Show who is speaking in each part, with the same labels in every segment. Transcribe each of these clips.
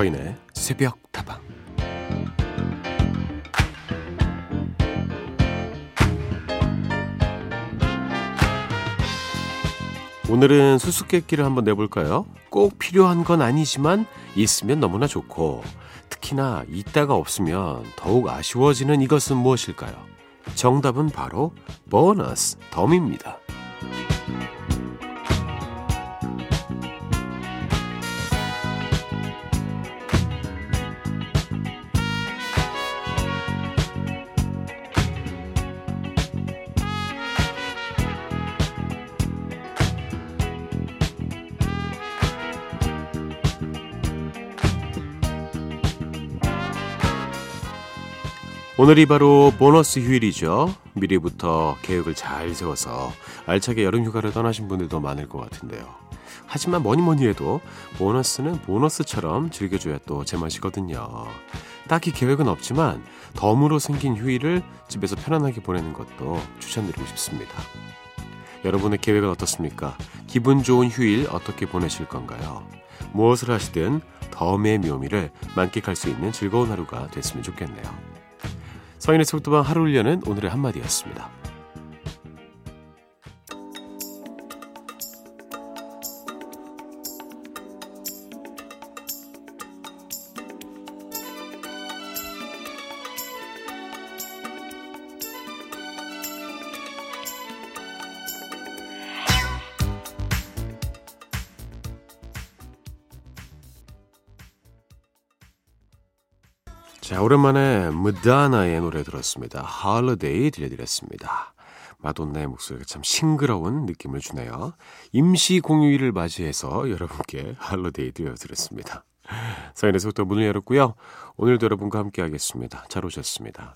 Speaker 1: 서인의 새벽 다방 오늘은 수수께끼를 한번 내볼까요? 꼭 필요한 건 아니지만 있으면 너무나 좋고 특히나 있다가 없으면 더욱 아쉬워지는 이것은 무엇일까요? 정답은 바로 보너스 덤입니다. 오늘이 바로 보너스 휴일이죠. 미리부터 계획을 잘 세워서 알차게 여름 휴가를 떠나신 분들도 많을 것 같은데요. 하지만 뭐니 뭐니 해도 보너스는 보너스처럼 즐겨줘야 또 제맛이거든요. 딱히 계획은 없지만 덤으로 생긴 휴일을 집에서 편안하게 보내는 것도 추천드리고 싶습니다. 여러분의 계획은 어떻습니까? 기분 좋은 휴일 어떻게 보내실 건가요? 무엇을 하시든 덤의 묘미를 만끽할 수 있는 즐거운 하루가 됐으면 좋겠네요. 서인의 속도방 하루를 여는 오늘의 한마디였습니다. 오랜만에 무다나의 노래 들었습니다. Holiday 들려드렸습니다. 마돈나의 목소리가 참 싱그러운 느낌을 주네요. 임시 공휴일을 맞이해서 여러분께 할로데이 들려드렸습니다. 속도 문을 열었고요. 오늘도 여러분과 함께 하겠습니다. 잘 오셨습니다.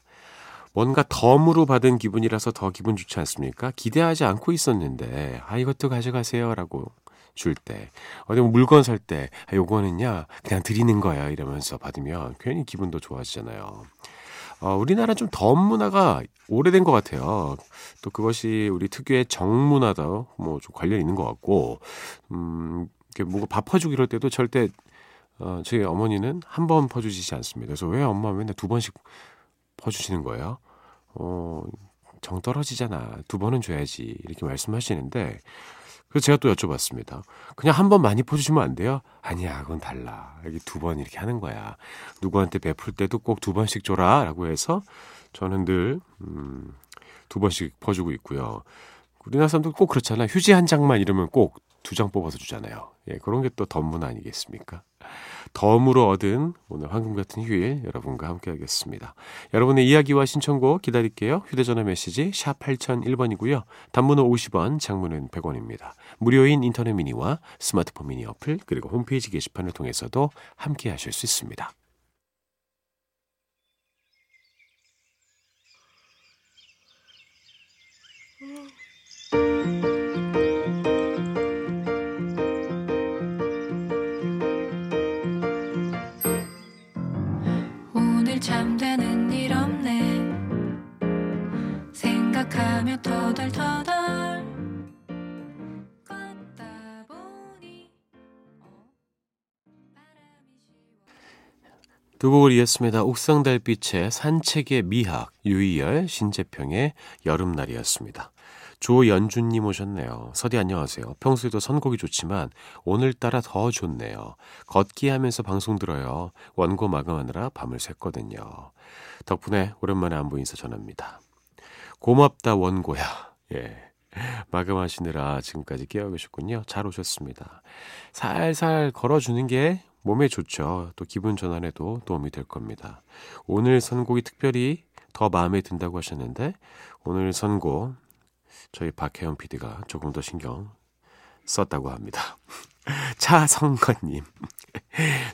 Speaker 1: 뭔가 덤으로 받은 기분이라서 더 기분 좋지 않습니까? 기대하지 않고 있었는데, 아, 이것도 가져가세요. 라고 줄 때, 어디 뭐 물건 살 때, 아, 요거는요, 그냥 드리는 거예요. 이러면서 받으면 괜히 기분도 좋아지잖아요. 어, 우리나라 좀 덤 문화가 오래된 것 같아요. 또 그것이 우리 특유의 정문화도 뭐 좀 관련 있는 것 같고, 음, 이렇게 뭔가 밥 퍼주기 이럴 때도 절대, 어, 저희 어머니는 한 번 퍼주시지 않습니다. 그래서 왜 엄마 맨날 두 번씩 퍼주시는 거예요? 어, 정 떨어지잖아. 두 번은 줘야지. 이렇게 말씀하시는데, 그래서 제가 또 여쭤봤습니다. 그냥 한 번 많이 퍼주시면 안 돼요? 아니야, 그건 달라. 이게 두 번 이렇게 하는 거야. 누구한테 베풀 때도 꼭 두 번씩 줘라. 라고 해서 저는 늘, 음, 두 번씩 퍼주고 있고요. 우리나라 사람들 꼭 그렇잖아. 휴지 한 장만 이러면 꼭 두 장 뽑아서 주잖아요. 예, 그런 게 또 덤문 아니겠습니까? 덤으로 얻은 오늘 황금 같은 휴일 여러분과 함께 하겠습니다. 여러분의 이야기와 신청곡 기다릴게요. 휴대전화 메시지 샵 8001번이고요. 단문은 50원, 장문은 100원입니다. 무료인 인터넷 미니와 스마트폰 미니 어플 그리고 홈페이지 게시판을 통해서도 함께 하실 수 있습니다.
Speaker 2: 생각하며 터덜터덜 걷다 보니 어,
Speaker 1: 두 곡을 이었습니다. 옥상 달빛의 산책의 미학, 유희열, 신재평의 여름날이었습니다. 조연준님 오셨네요. 서디 안녕하세요. 평소에도 선곡이 좋지만 오늘따라 더 좋네요. 걷기 하면서 방송 들어요. 원고 마감하느라 밤을 샜거든요. 덕분에 오랜만에 안부 인사 전합니다. 고맙다 원고야. 예. 마감하시느라 지금까지 깨어 계셨군요. 잘 오셨습니다. 살살 걸어주는 게 몸에 좋죠. 또 기분 전환에도 도움이 될 겁니다. 오늘 선곡이 특별히 더 마음에 든다고 하셨는데 오늘 선곡 저희 박혜영 PD가 조금 더 신경 썼다고 합니다. 차성건님.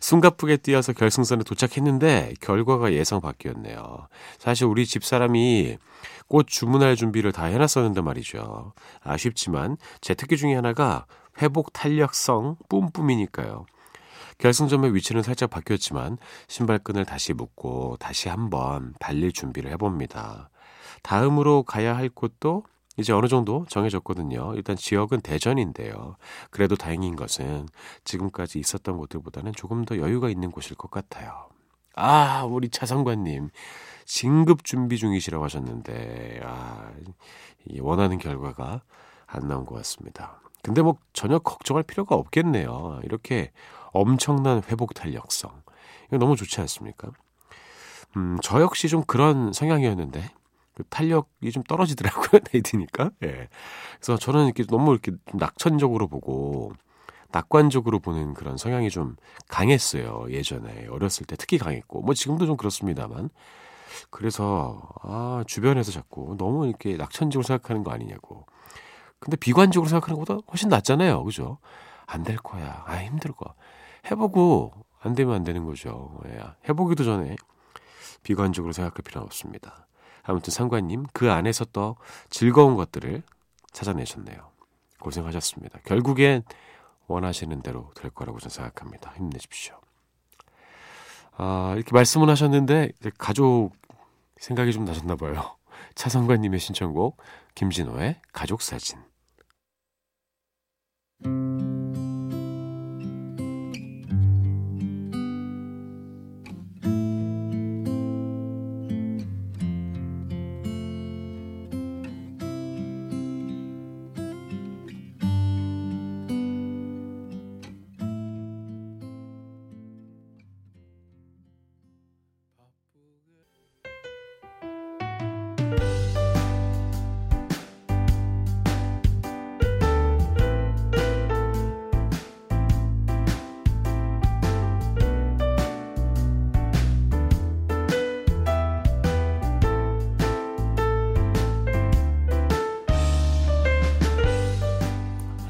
Speaker 1: 숨가쁘게 뛰어서 결승선에 도착했는데 결과가 예상 밖이었네요. 사실 우리 집사람이 꽃 주문할 준비를 다 해놨었는데 말이죠. 아쉽지만 제 특기 중에 하나가 회복 탄력성 뿜뿜이니까요. 결승점의 위치는 살짝 바뀌었지만 신발끈을 다시 묶고 다시 한번 달릴 준비를 해봅니다. 다음으로 가야 할 곳도 이제 어느 정도 정해졌거든요. 일단 지역은 대전인데요. 그래도 다행인 것은 지금까지 있었던 곳들보다는 조금 더 여유가 있는 곳일 것 같아요. 아, 우리 차상관님. 진급 준비 중이시라고 하셨는데, 아, 원하는 결과가 안 나온 것 같습니다. 근데 뭐 전혀 걱정할 필요가 없겠네요. 이렇게 엄청난 회복 탄력성. 이거 너무 좋지 않습니까? 음, 저 역시 좀 그런 성향이었는데, 그 탄력이 좀 떨어지더라고요. 나이 드니까. 예. 그래서 저는 이렇게 너무 이렇게 낙천적으로 보고, 낙관적으로 보는 그런 성향이 좀 강했어요. 예전에. 어렸을 때 특히 강했고. 뭐 지금도 좀 그렇습니다만. 그래서, 아, 주변에서 자꾸 너무 이렇게 낙천적으로 생각하는 거 아니냐고. 근데 비관적으로 생각하는 것보다 훨씬 낫잖아요. 그죠? 안 될 거야. 아, 힘들 거. 해보고 안 되면 안 되는 거죠. 예. 해보기도 전에 비관적으로 생각할 필요는 없습니다. 아무튼 상관님, 그 안에서 또 즐거운 것들을 찾아내셨네요. 고생하셨습니다. 결국엔 원하시는 대로 될 거라고 저는 생각합니다. 힘내십시오. 아, 이렇게 말씀을 하셨는데, 가족 생각이 좀 나셨나 봐요. 차상관님의 신청곡, 김진호의 가족 사진.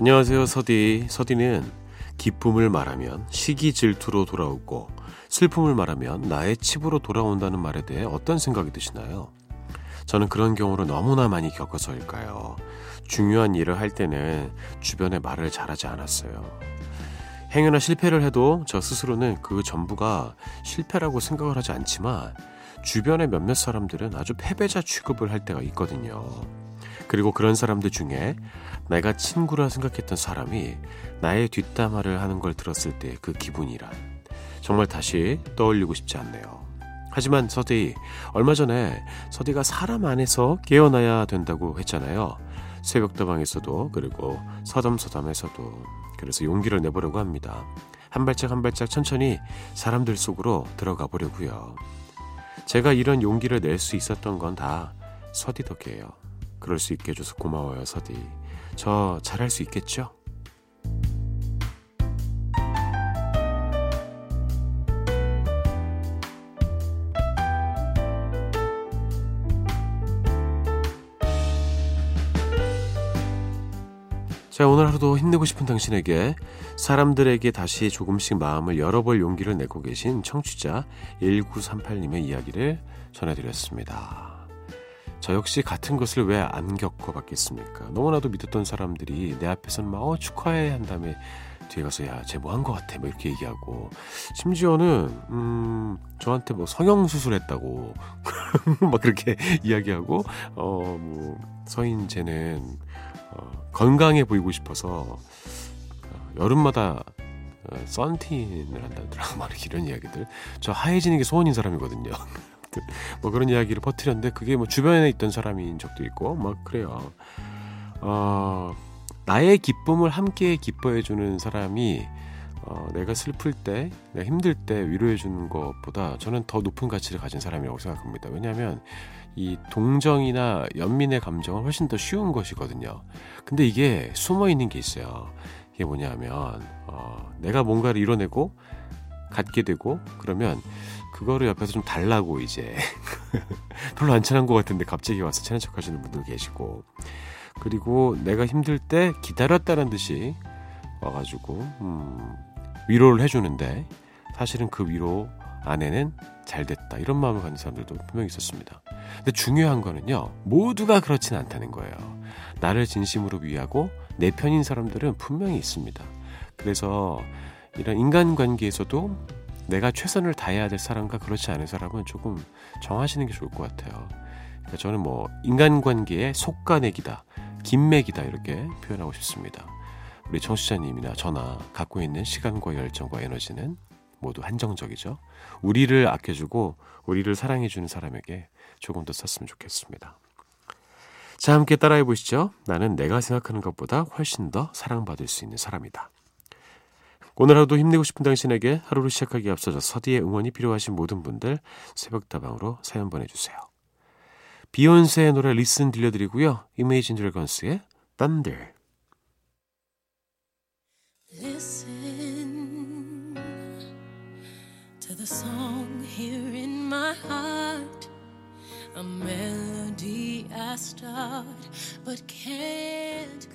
Speaker 1: 안녕하세요, 서디. 서디는 기쁨을 말하면 시기 질투로 돌아오고 슬픔을 말하면 나의 칩으로 돌아온다는 말에 대해 어떤 생각이 드시나요? 저는 그런 경우를 너무나 많이 겪어서일까요? 중요한 일을 할 때는 주변에 말을 잘하지 않았어요. 행여나 실패를 해도 저 스스로는 그 전부가 실패라고 생각을 하지 않지만 주변의 몇몇 사람들은 아주 패배자 취급을 할 때가 있거든요. 그리고 그런 사람들 중에 내가 친구라 생각했던 사람이 나의 뒷담화를 하는 걸 들었을 때 그 기분이란 정말 다시 떠올리고 싶지 않네요. 하지만 서디, 얼마 전에 서디가 사람 안에서 깨어나야 된다고 했잖아요. 새벽다방에서도 그리고 서담서담에서도 그래서 용기를 내보려고 합니다. 한 발짝 한 발짝 천천히 사람들 속으로 들어가 보려고요. 제가 이런 용기를 낼 수 있었던 건 다 서디 덕이에요. 그럴 수 있게 해줘서 고마워요, 서디. 저 잘할 수 있겠죠? 자, 오늘 하루도 힘내고 싶은 당신에게 사람들에게 다시 조금씩 마음을 열어볼 용기를 내고 계신 청취자 1938님의 이야기를 전해드렸습니다. 저 역시 같은 것을 왜 안 겪어봤겠습니까? 너무나도 믿었던 사람들이 내 앞에서는 막 어, 축하해 한 다음에 뒤에 가서 야, 쟤 뭐 한 것 같아. 뭐 이렇게 얘기하고. 심지어는, 음, 저한테 뭐 성형수술 했다고. 막 그렇게 이야기하고, 어, 뭐, 서인 쟤는, 어, 건강해 보이고 싶어서, 어, 여름마다 어, 썬틴을 한다더라. 막 이런 이야기들. 저 하얘지는 게 소원인 사람이거든요. 뭐 그런 이야기를 퍼뜨렸는데 그게 뭐 주변에 있던 사람인 적도 있고 막 그래요. 어, 나의 기쁨을 함께 기뻐해주는 사람이 어, 내가 슬플 때, 내가 힘들 때 위로해주는 것보다 저는 더 높은 가치를 가진 사람이라고 생각합니다. 왜냐하면 이 동정이나 연민의 감정은 훨씬 더 쉬운 것이거든요. 근데 이게 숨어 있는 게 있어요. 이게 뭐냐면 어, 내가 뭔가를 이뤄내고 갖게 되고 그러면 그거를 옆에서 좀 달라고 이제 별로 안 친한 것 같은데 갑자기 와서 친한 척 하시는 분도 계시고 그리고 내가 힘들 때 기다렸다는 듯이 와가지고 음, 위로를 해주는데 사실은 그 위로 안에는 잘 됐다 이런 마음을 가진 사람들도 분명히 있었습니다. 근데 중요한 거는요 모두가 그렇진 않다는 거예요. 나를 진심으로 위하고 내 편인 사람들은 분명히 있습니다. 그래서 이런 인간관계에서도 내가 최선을 다해야 될 사람과 그렇지 않은 사람은 조금 정하시는 게 좋을 것 같아요. 그러니까 저는 뭐 인간관계의 속가내기다. 김맥이다 이렇게 표현하고 싶습니다. 우리 청취자님이나 저나 갖고 있는 시간과 열정과 에너지는 모두 한정적이죠. 우리를 아껴주고 우리를 사랑해주는 사람에게 조금 더 썼으면 좋겠습니다. 자, 함께 따라해 보시죠. 나는 내가 생각하는 것보다 훨씬 더 사랑받을 수 있는 사람이다. 오늘 하루도 힘내고 싶은 당신에게 하루를 시작하기에 앞서서 서디의 응원이 필요하신 모든 분들 새벽다방으로 사연 보내주세요. 비욘세의 노래 리슨 들려드리고요. 이메이진 드래건스의 Thunder.
Speaker 2: Listen to the song here in my heart. A melody I start but can't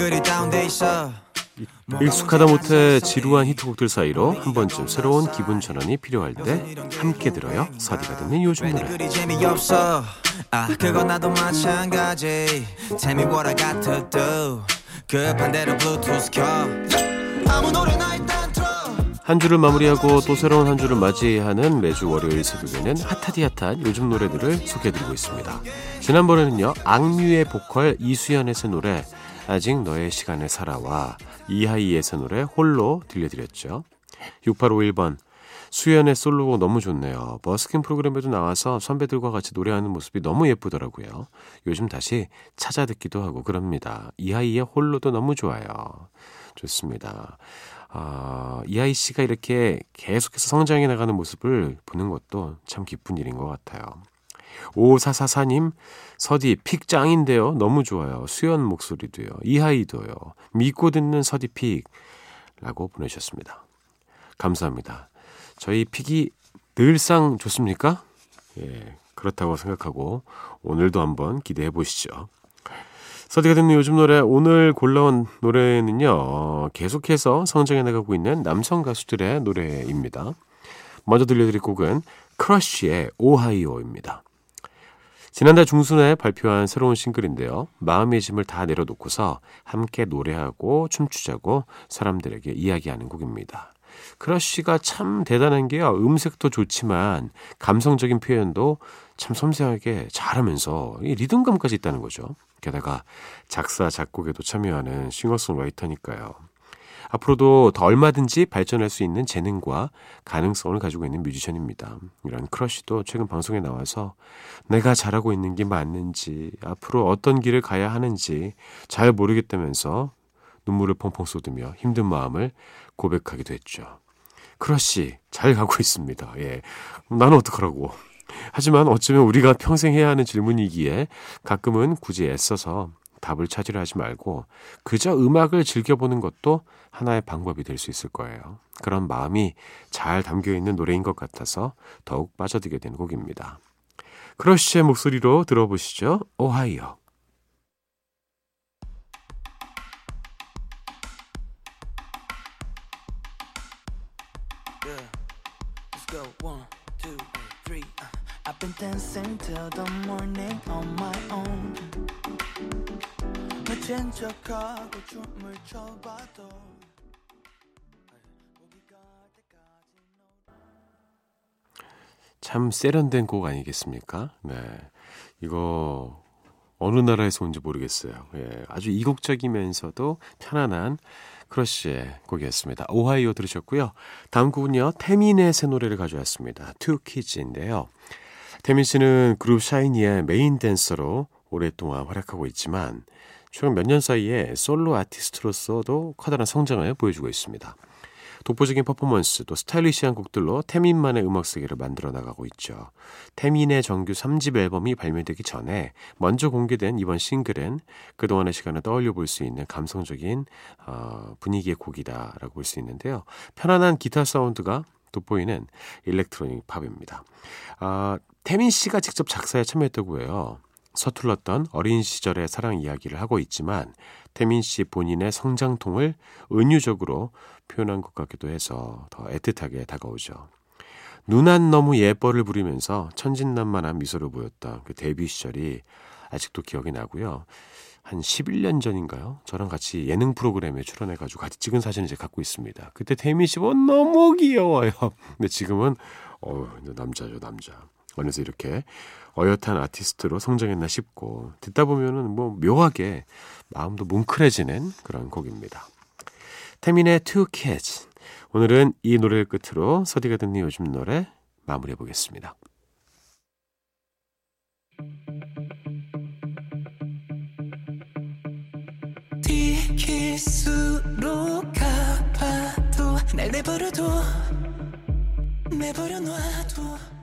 Speaker 3: 그리 다운돼 있어
Speaker 1: 익숙하다 못해 지루한 히트곡들 사이로 한 번쯤 새로운 기분 전환이 필요할 때 함께 들어요. 서디가 듣는 요즘 노래. 아한 주를 마무리하고 또 새로운 한 주를 맞이하는 매주 월요일 새벽에는 핫하디 핫한 요즘 노래들을 소개해드리고 있습니다. 지난번에는요 악뮤의 보컬 이수연의 새 노래 아직 너의 시간을 살아와 이하이의 새 노래 홀로 들려드렸죠. 6851번 수연의 솔로곡 너무 좋네요. 버스킹 프로그램에도 나와서 선배들과 같이 노래하는 모습이 너무 예쁘더라고요. 요즘 다시 찾아 듣기도 하고 그럽니다. 이하이의 홀로도 너무 좋아요. 좋습니다. 아, 이하이 씨가 이렇게 계속해서 성장해 나가는 모습을 보는 것도 참 기쁜 일인 것 같아요. 5444님, 서디 pick 짱인데요. 너무 좋아요. 수연 목소리도요. 이하이도요. 믿고 듣는 서디 pick. 라고 보내주셨습니다. 감사합니다. 저희 pick이 늘상 좋습니까? 예, 그렇다고 생각하고 오늘도 한번 기대해 보시죠. 서디가 듣는 요즘 노래 오늘 골라온 노래는요 어, 계속해서 성장해 나가고 있는 남성 가수들의 노래입니다. 먼저 들려드릴 곡은 크러쉬의 오하이오입니다. 지난달 중순에 발표한 새로운 싱글인데요. 마음의 짐을 다 내려놓고서 함께 노래하고 춤추자고 사람들에게 이야기하는 곡입니다. 크러쉬가 참 대단한 게요. 음색도 좋지만 감성적인 표현도 참 섬세하게 잘하면서 이 리듬감까지 있다는 거죠. 게다가 작사, 작곡에도 참여하는 싱어송라이터니까요. 앞으로도 더 얼마든지 발전할 수 있는 재능과 가능성을 가지고 있는 뮤지션입니다. 이런 크러쉬도 최근 방송에 나와서 내가 잘하고 있는 게 맞는지, 앞으로 어떤 길을 가야 하는지 잘 모르겠다면서 눈물을 펑펑 쏟으며 힘든 마음을 고백하기도 했죠. 크러쉬, 잘 가고 있습니다. 예. 나는 어떡하라고. 하지만 어쩌면 우리가 평생 해야 하는 질문이기에 가끔은 굳이 애써서 답을 찾으려 하지 말고 그저 음악을 즐겨보는 것도 하나의 방법이 될 수 있을 거예요. 그런 마음이 잘 담겨 있는 노래인 것 같아서 더욱 빠져들게 된 곡입니다. 크러쉬의 목소리로 들어보시죠. 오하이오.
Speaker 3: Uh. I've been dancing till the morning on my own. 미친 척하고 춤을 춰봐도
Speaker 1: 참 세련된 곡 아니겠습니까? 네. 이거 어느 나라에서 온지 모르겠어요. 예, 아주 이국적이면서도 편안한 크러쉬의 곡이었습니다. 오하이오 들으셨고요. 다음 곡은요. 태민의 새 노래를 가져왔습니다. Two Kids인데요. 태민 씨는 그룹 샤이니의 메인 댄서로 오랫동안 활약하고 있지만 최근 몇 년 사이에 솔로 아티스트로서도 커다란 성장을 보여주고 있습니다. 독보적인 퍼포먼스 또 스타일리시한 곡들로 태민만의 음악 세계를 만들어 나가고 있죠. 태민의 정규 3집 앨범이 발매되기 전에 먼저 공개된 이번 싱글은 그동안의 시간을 떠올려 볼 수 있는 감성적인 어, 분위기의 곡이다라고 볼 수 있는데요. 편안한 기타 사운드가 돋보이는 일렉트로닉 팝입니다. 아, 태민 씨가 직접 작사에 참여했다고 해요. 서툴렀던 어린 시절의 사랑 이야기를 하고 있지만 태민 씨 본인의 성장통을 은유적으로 표현한 것 같기도 해서 더 애틋하게 다가오죠. 눈안 너무 예뻐를 부리면서 천진난만한 미소를 보였던 그 데뷔 시절이 아직도 기억이 나고요. 한 11년 전인가요? 저랑 같이 예능 프로그램에 출연해가지고 같이 찍은 사진을 이제 갖고 있습니다. 그때 태민 씨뭐 너무 귀여워요. 근데 지금은 어 남자죠 남자. 어느새 이렇게 어엿한 아티스트로 성장했나 싶고 듣다 보면은 뭐 묘하게 마음도 뭉클해지는 그런 곡입니다. 태민의 Two Kids. 오늘은 이 노래를 끝으로 서디가 듣는 요즘 노래 마무리해 보겠습니다.
Speaker 3: 뒤킬수록 가봐도 날 내버려둬 내버려 놔둬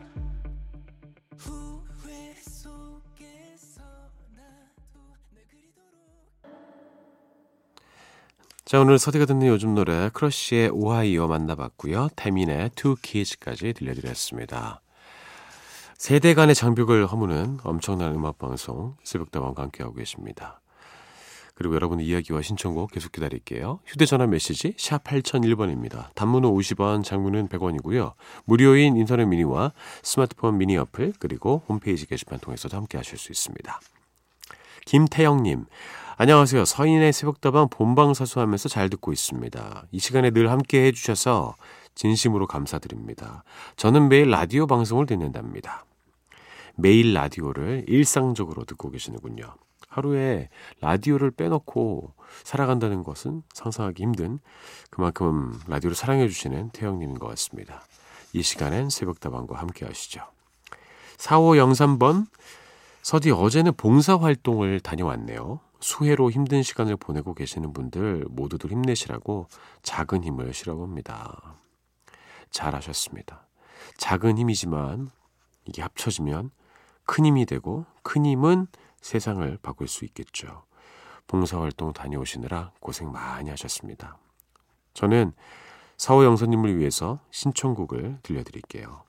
Speaker 1: 자 오늘 서디가 듣는 요즘 노래 크러쉬의 오하이오 만나봤고요. 태민의 Two Kids까지 들려드렸습니다. 세대 간의 장벽을 허무는 엄청난 음악 방송 새벽다방과 함께하고 계십니다. 그리고 여러분의 이야기와 신청곡 계속 기다릴게요. 휴대전화 메시지 샵 8001번입니다. 단문은 50원, 장문은 100원이고요. 무료인 인터넷 미니와 스마트폰 미니 어플 그리고 홈페이지 게시판 통해서도 함께 하실 수 있습니다. 김태영님, 안녕하세요. 서인의 새벽다방 본방사수하면서 잘 듣고 있습니다. 이 시간에 늘 함께 해주셔서 진심으로 감사드립니다. 저는 매일 라디오 방송을 듣는답니다. 매일 라디오를 일상적으로 듣고 계시는군요. 하루에 라디오를 빼놓고 살아간다는 것은 상상하기 힘든 그만큼 라디오를 사랑해주시는 태영님인 것 같습니다. 이 시간엔 새벽다방과 함께 하시죠. 4503번, 서디 어제는 봉사활동을 다녀왔네요. 수해로 힘든 시간을 보내고 계시는 분들 모두들 힘내시라고 작은 힘을 실어 봅니다. 잘하셨습니다. 작은 힘이지만 이게 합쳐지면 큰 힘이 되고 큰 힘은 세상을 바꿀 수 있겠죠. 봉사활동 다녀오시느라 고생 많이 하셨습니다. 저는 사호 영선님을 위해서 신청곡을 들려드릴게요.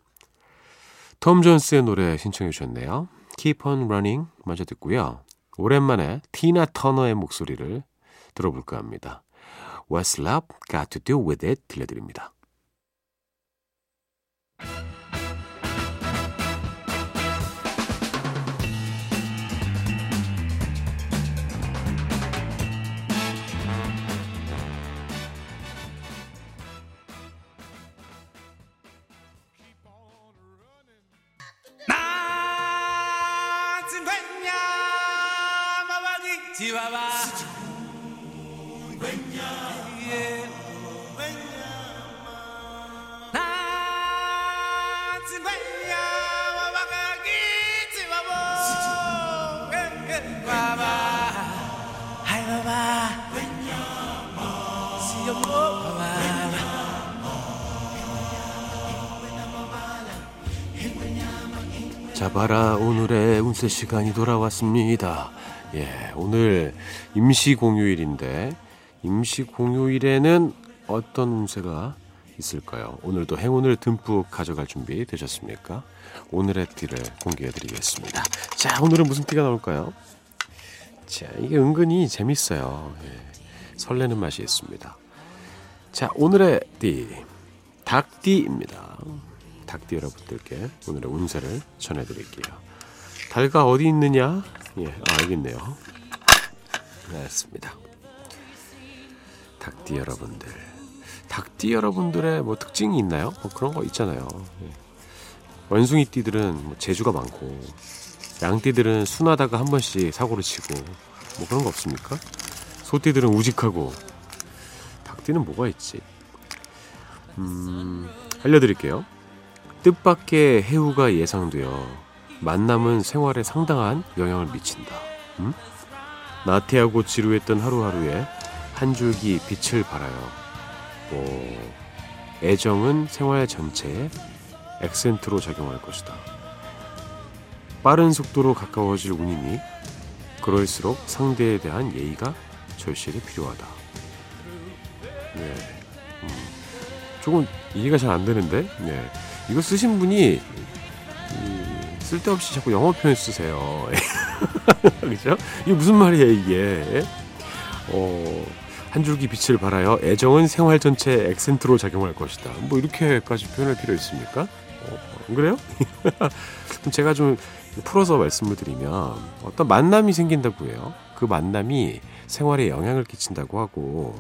Speaker 1: 톰 존스의 노래 신청해 주셨네요. Keep on Running 먼저 듣고요. 오랜만에 티나 터너의 목소리를 들어볼까 합니다. What's Love Got to Do With It 들려드립니다. 자 봐라 오늘의 운세 시간이 돌아왔습니다. 예, 오늘 임시 공휴일인데 임시 공휴일에는 어떤 운세가 있을까요? 오늘도 행운을 듬뿍 가져갈 준비 되셨습니까? 오늘의 띠를 공개해 드리겠습니다. 자, 오늘은 무슨 띠가 나올까요? 자, 이게 은근히 재밌어요. 예, 설레는 맛이 있습니다. 자, 오늘의 띠 닭띠입니다. 닭띠 여러분들께 오늘의 운세를 전해드릴게요. 달가 어디 있느냐? 예, 아, 여기 있네요. 알겠습니다. 닭띠 여러분들. 닭띠 여러분들의 뭐 특징이 있나요? 뭐 그런 거 있잖아요. 예. 원숭이 띠들은 뭐 재주가 많고, 양띠들은 순하다가 한 번씩 사고를 치고, 뭐 그런 거 없습니까? 소띠들은 우직하고, 닭띠는 뭐가 있지? 음, 알려드릴게요. 뜻밖의 해후가 예상되어 만남은 생활에 상당한 영향을 미친다. 음? 나태하고 지루했던 하루하루에 한 줄기 빛을 발하여 뭐 애정은 생활 전체에 액센트로 작용할 것이다. 빠른 속도로 가까워질 운이니 그럴수록 상대에 대한 예의가 절실히 필요하다. 네. 음, 조금 이해가 잘 안 되는데, 네. 이거 쓰신 분이 쓸데없이 자꾸 영어 표현 쓰세요. 그죠? 이게 무슨 말이에요, 이게? 어, 한 줄기 빛을 발하여 애정은 생활 전체에 액센트로 작용할 것이다. 뭐 이렇게까지 표현할 필요 있습니까? 어, 어, 그래요? 제가 좀 풀어서 말씀을 드리면 어떤 만남이 생긴다고 해요. 그 만남이 생활에 영향을 끼친다고 하고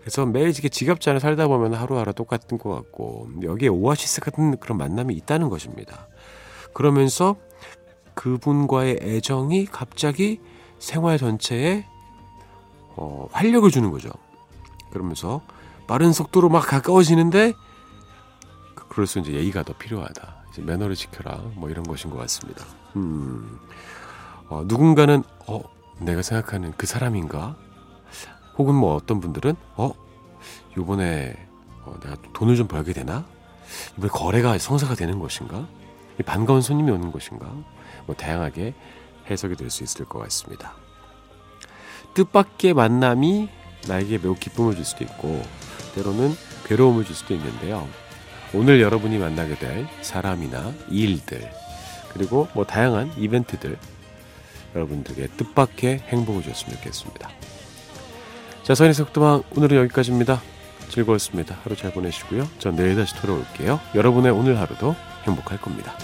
Speaker 1: 그래서 매일 이렇게 지겹지 않아 살다 보면 하루하루 똑같은 것 같고 여기에 오아시스 같은 그런 만남이 있다는 것입니다. 그러면서 그분과의 애정이 갑자기 생활 전체에 어, 활력을 주는 거죠. 그러면서 빠른 속도로 막 가까워지는데 그럴수록 이제 예의가 더 필요하다. 이제 매너를 지켜라. 뭐 이런 것인 것 같습니다. 음, 어, 누군가는 어 내가 생각하는 그 사람인가? 혹은 뭐 어떤 분들은 어 요번에 어, 내가 돈을 좀 벌게 되나? 이번에 거래가 성사가 되는 것인가? 반가운 손님이 오는 것인가? 뭐 다양하게 해석이 될 수 있을 것 같습니다. 뜻밖의 만남이 나에게 매우 기쁨을 줄 수도 있고 때로는 괴로움을 줄 수도 있는데요. 오늘 여러분이 만나게 될 사람이나 일들 그리고 뭐 다양한 이벤트들 여러분들에게 뜻밖의 행복을 줬으면 좋겠습니다. 자, 선의 속도방 오늘은 여기까지입니다. 즐거웠습니다. 하루 잘 보내시고요. 전 내일 다시 돌아올게요. 여러분의 오늘 하루도 행복할 겁니다.